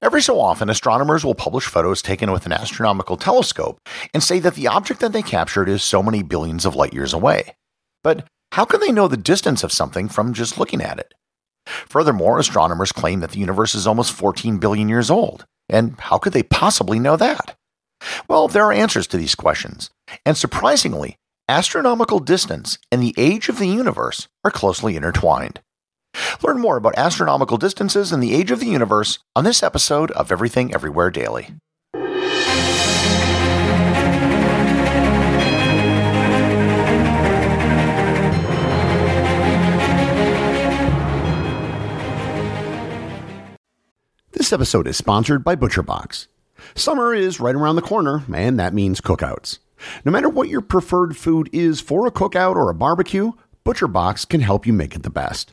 Every so often, astronomers will publish photos taken with an astronomical telescope and say that the object that they captured is so many billions of light years away. But how can they know the distance of something from just looking at it? Furthermore, astronomers claim that the universe is almost 14 billion years old. And how could they possibly know that? Well, there are answers to these questions. And surprisingly, astronomical distance and the age of the universe are closely intertwined. Learn more about astronomical distances and the age of the universe on this episode of Everything Everywhere Daily. This episode is sponsored by ButcherBox. Summer is right around the corner, and that means cookouts. No matter what your preferred food is for a cookout or a barbecue, ButcherBox can help you make it the best.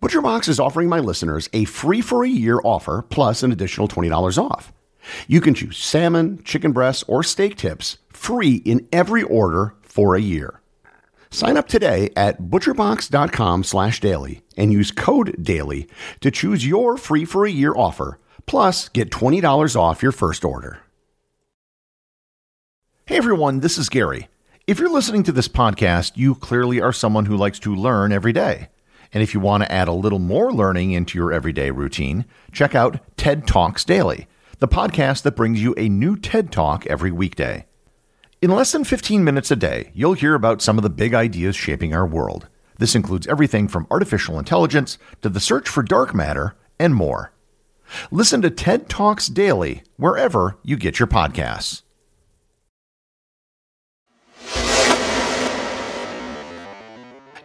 ButcherBox is offering my listeners a free for a year offer plus an additional $20 off. You can choose salmon, chicken breasts, or steak tips free in every order for a year. Sign up today at butcherbox.com slash daily and use code DAILY to choose your free for a year offer, plus get $20 off your first order. Hey everyone, this is Gary. If you're listening to this podcast, you clearly are someone who likes to learn every day. And if you want to add a little more learning into your everyday routine, check out TED Talks Daily, the podcast that brings you a new TED Talk every weekday. In less than 15 minutes a day, you'll hear about some of the big ideas shaping our world. This includes everything from artificial intelligence to the search for dark matter and more. Listen to TED Talks Daily wherever you get your podcasts.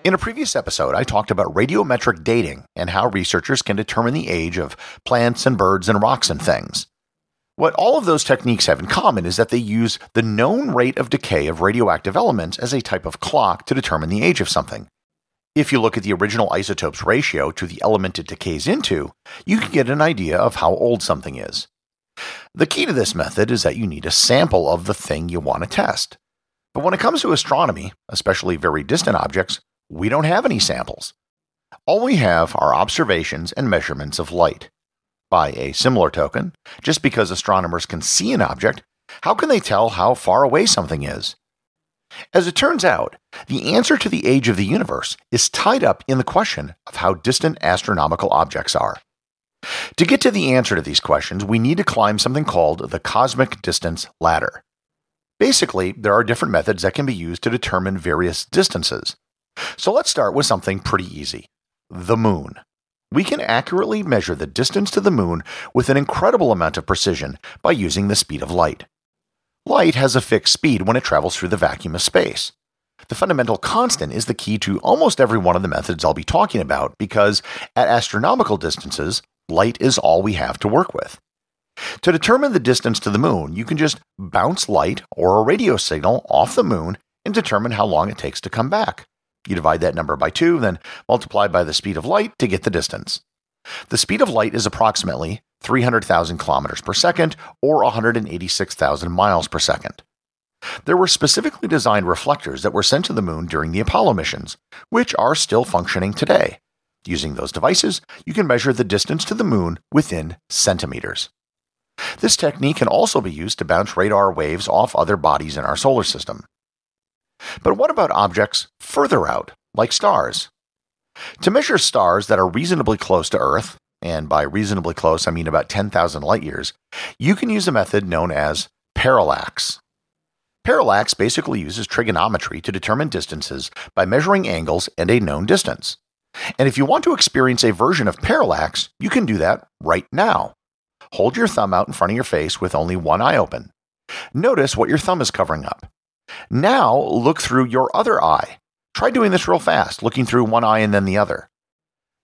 In a previous episode, I talked about radiometric dating and how researchers can determine the age of plants and birds and rocks and things. What all of those techniques have in common is that they use the known rate of decay of radioactive elements as a type of clock to determine the age of something. If you look at the original isotopes ratio to the element it decays into, you can get an idea of how old something is. The key to this method is that you need a sample of the thing you want to test. But when it comes to astronomy, especially very distant objects, we don't have any samples. All we have are observations and measurements of light. By a similar token, just because astronomers can see an object, how can they tell how far away something is? As it turns out, the answer to the age of the universe is tied up in the question of how distant astronomical objects are. To get to the answer to these questions, we need to climb something called the cosmic distance ladder. Basically, there are different methods that can be used to determine various distances, so let's start with something pretty easy the moon. We can accurately measure the distance to the moon with an incredible amount of precision by using the speed of light. Light has a fixed speed when it travels through the vacuum of space. The fundamental constant is the key to almost every one of the methods I'll be talking about because at astronomical distances, light is all we have to work with. To determine the distance to the moon, you can just bounce light or a radio signal off the moon and determine how long it takes to come back. You divide that number by 2, then multiply by the speed of light to get the distance. The speed of light is approximately 300,000 kilometers per second or 186,000 miles per second. There were specifically designed reflectors that were sent to the moon during the Apollo missions, which are still functioning today. Using those devices, you can measure the distance to the moon within centimeters. This technique can also be used to bounce radar waves off other bodies in our solar system. But what about objects further out, like stars? To measure stars that are reasonably close to Earth, and by reasonably close I mean about 10,000 light years, you can use a method known as parallax. Parallax basically uses trigonometry to determine distances by measuring angles and a known distance. And if you want to experience a version of parallax, you can do that right now. Hold your thumb out in front of your face with only one eye open. Notice what your thumb is covering up. Now look through your other eye. Try doing this real fast, looking through one eye and then the other.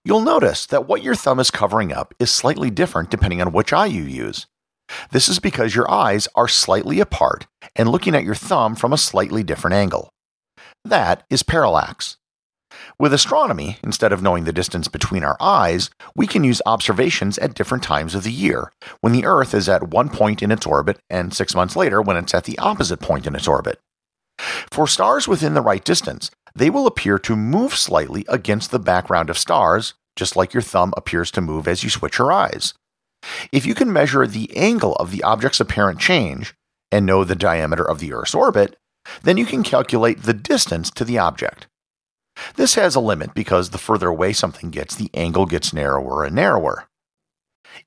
you'll notice that what your thumb is covering up is slightly different depending on which eye you use. This is because your eyes are slightly apart and looking at your thumb from a slightly different angle. That is parallax. With astronomy, instead of knowing the distance between our eyes, we can use observations at different times of the year, when the Earth is at one point in its orbit and six months later when it's at the opposite point in its orbit. For stars within the right distance, they will appear to move slightly against the background of stars, just like your thumb appears to move as you switch your eyes. If you can measure the angle of the object's apparent change and know the diameter of the Earth's orbit, then you can calculate the distance to the object. This has a limit because the further away something gets, the angle gets narrower and narrower.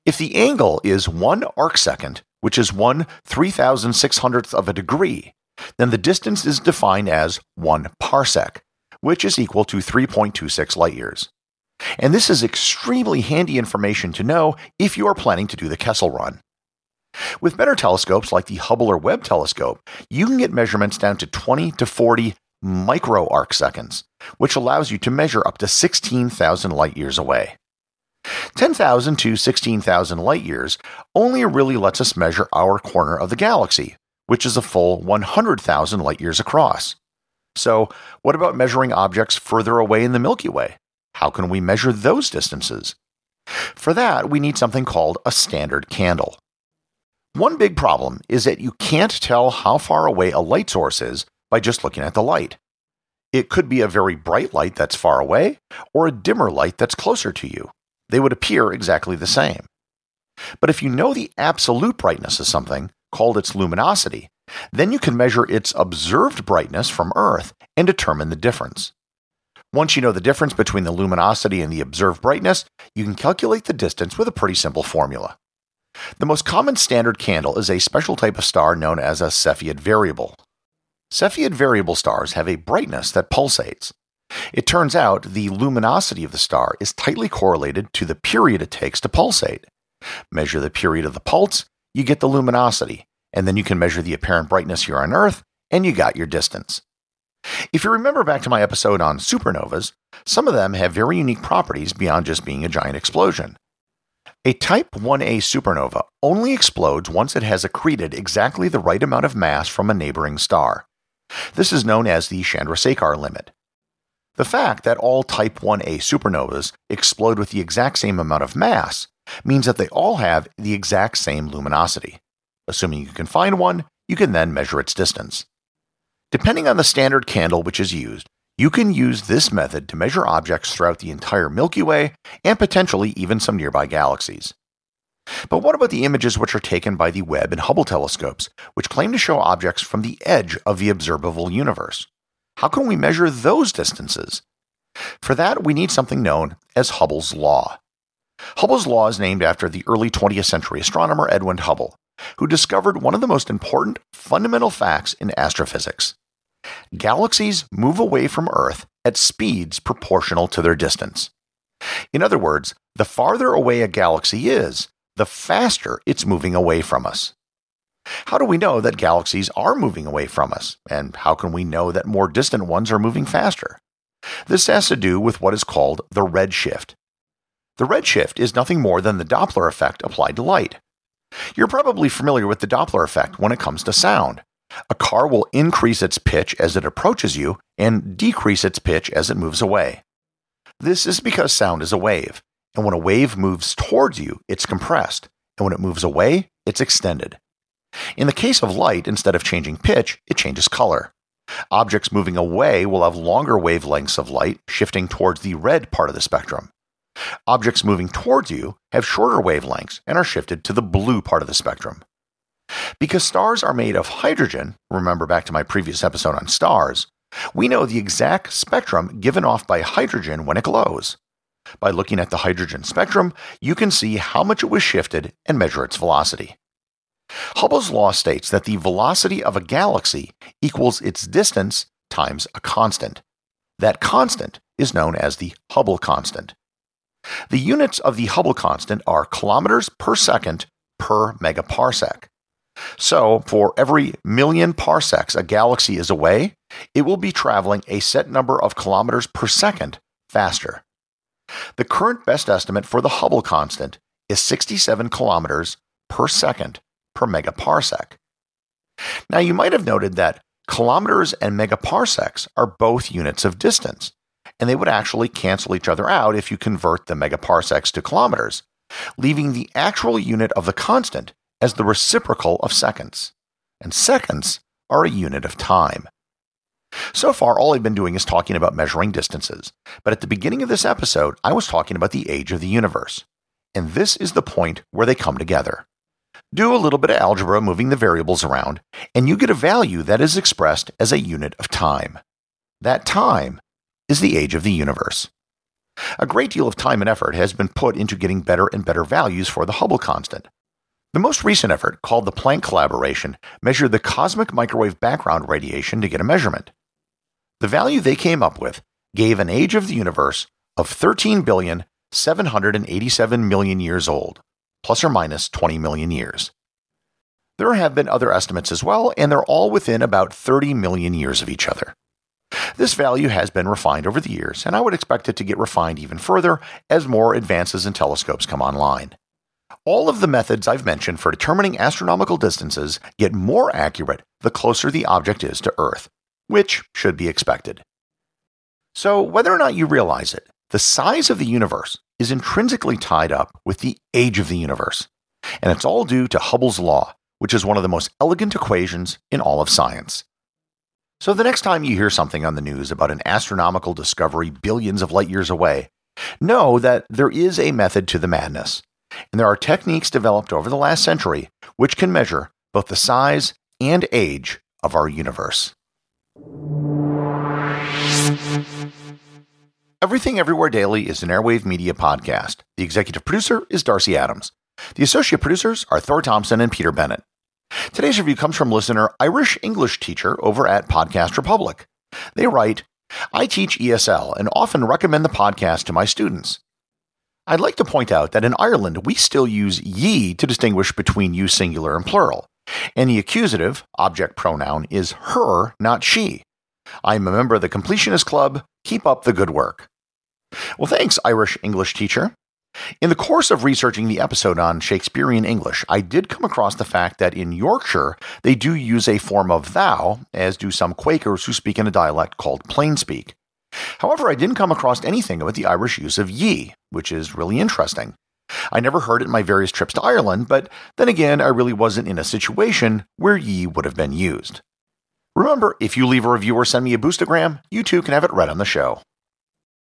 If the angle is 1 arcsecond, which is 1 3600th of a degree, then the distance is defined as 1 parsec, which is equal to 3.26 light years. And this is extremely handy information to know if you are planning to do the Kessel run. With better telescopes like the Hubble or Webb telescope, you can get measurements down to 20 to 40 micro arcseconds, which allows you to measure up to 16,000 light years away. 10,000 to 16,000 light years only really lets us measure our corner of the galaxy, which is a full 100,000 light years across. So, what about measuring objects further away in the Milky Way? How can we measure those distances? For that, we need something called a standard candle. One big problem is that you can't tell how far away a light source is by just looking at the light. It could be a very bright light that's far away, or a dimmer light that's closer to you. They would appear exactly the same. But if you know the absolute brightness of something, called its luminosity, then you can measure its observed brightness from Earth and determine the difference. Once you know the difference between the luminosity and the observed brightness, you can calculate the distance with a pretty simple formula. The most common standard candle is a special type of star known as a Cepheid variable. Cepheid variable stars have a brightness that pulsates. It turns out the luminosity of the star is tightly correlated to the period it takes to pulsate. Measure the period of the pulse, you get the luminosity, and then you can measure the apparent brightness here on Earth, and you got your distance. If you remember back to my episode on supernovas, some of them have very unique properties beyond just being a giant explosion. A Type 1a supernova only explodes once it has accreted exactly the right amount of mass from a neighboring star. This is known as the Chandrasekhar limit. The fact that all Type 1a supernovas explode with the exact same amount of mass means that they all have the exact same luminosity. Assuming you can find one, you can then measure its distance. Depending on the standard candle which is used, you can use this method to measure objects throughout the entire Milky Way and potentially even some nearby galaxies. But what about the images which are taken by the Webb and Hubble telescopes, which claim to show objects from the edge of the observable universe? How can we measure those distances? For that, we need something known as Hubble's Law. Hubble's law is named after the early 20th century astronomer Edwin Hubble, who discovered one of the most important fundamental facts in astrophysics. Galaxies move away from Earth at speeds proportional to their distance. In other words, the farther away a galaxy is, the faster it's moving away from us. How do we know that galaxies are moving away from us? And how can we know that more distant ones are moving faster? This has to do with what is called the redshift, the redshift is nothing more than the Doppler effect applied to light. You're probably familiar with the Doppler effect when it comes to sound. A car will increase its pitch as it approaches you and decrease its pitch as it moves away. This is because sound is a wave, and when a wave moves towards you, it's compressed, and when it moves away, it's extended. In the case of light, instead of changing pitch, it changes color. Objects moving away will have longer wavelengths of light, shifting towards the red part of the spectrum. Objects moving towards you have shorter wavelengths and are shifted to the blue part of the spectrum. Because stars are made of hydrogen, remember back to my previous episode on stars, we know the exact spectrum given off by hydrogen when it glows. By looking at the hydrogen spectrum, you can see how much it was shifted and measure its velocity. Hubble's law states that the velocity of a galaxy equals its distance times a constant. That constant is known as the Hubble constant. The units of the Hubble constant are kilometers per second per megaparsec. So, for every million parsecs a galaxy is away, it will be traveling a set number of kilometers per second faster. The current best estimate for the Hubble constant is 67 kilometers per second per megaparsec. Now, you might have noted that kilometers and megaparsecs are both units of distance, and they would actually cancel each other out if you convert the megaparsecs to kilometers, leaving the actual unit of the constant as the reciprocal of seconds. And seconds are a unit of time. So far, all I've been doing is talking about measuring distances, but at the beginning of this episode, I was talking about the age of the universe. And this is the point where they come together. Do a little bit of algebra moving the variables around, and you get a value that is expressed as a unit of time. That time is the age of the universe. A great deal of time and effort has been put into getting better and better values for the Hubble constant. The most recent effort, called the Planck collaboration, measured the cosmic microwave background radiation to get a measurement. The value they came up with gave an age of the universe of 13 billion 787 million years old plus or minus 20 million years. There have been other estimates as well, and they're all within about 30 million years of each other. This value has been refined over the years, and I would expect it to get refined even further as more advances in telescopes come online. All of the methods I've mentioned for determining astronomical distances get more accurate the closer the object is to Earth, which should be expected. So, whether or not you realize it, the size of the universe is intrinsically tied up with the age of the universe. And it's all due to Hubble's law, which is one of the most elegant equations in all of science. So the next time you hear something on the news about an astronomical discovery billions of light years away, know that there is a method to the madness. And there are techniques developed over the last century which can measure both the size and age of our universe. Everything Everywhere Daily is an Airwave Media podcast. The executive producer is Darcy Adams. The associate producers are Thor Thompson and Peter Bennett. Today's review comes from listener Irish English teacher over at Podcast Republic. They write, I teach ESL and often recommend the podcast to my students. I'd like to point out that in Ireland, we still use ye to distinguish between you singular and plural, and the accusative, object pronoun, is her, not she. I'm a member of the Completionist Club. Keep up the good work. Well, thanks, Irish English teacher. In the course of researching the episode on Shakespearean English, I did come across the fact that in Yorkshire, they do use a form of thou, as do some Quakers who speak in a dialect called plainspeak. However, I didn't come across anything about the Irish use of ye, which is really interesting. I never heard it in my various trips to Ireland, but then again, I really wasn't in a situation where ye would have been used. Remember, if you leave a review or send me a boostagram, you too can have it read on the show.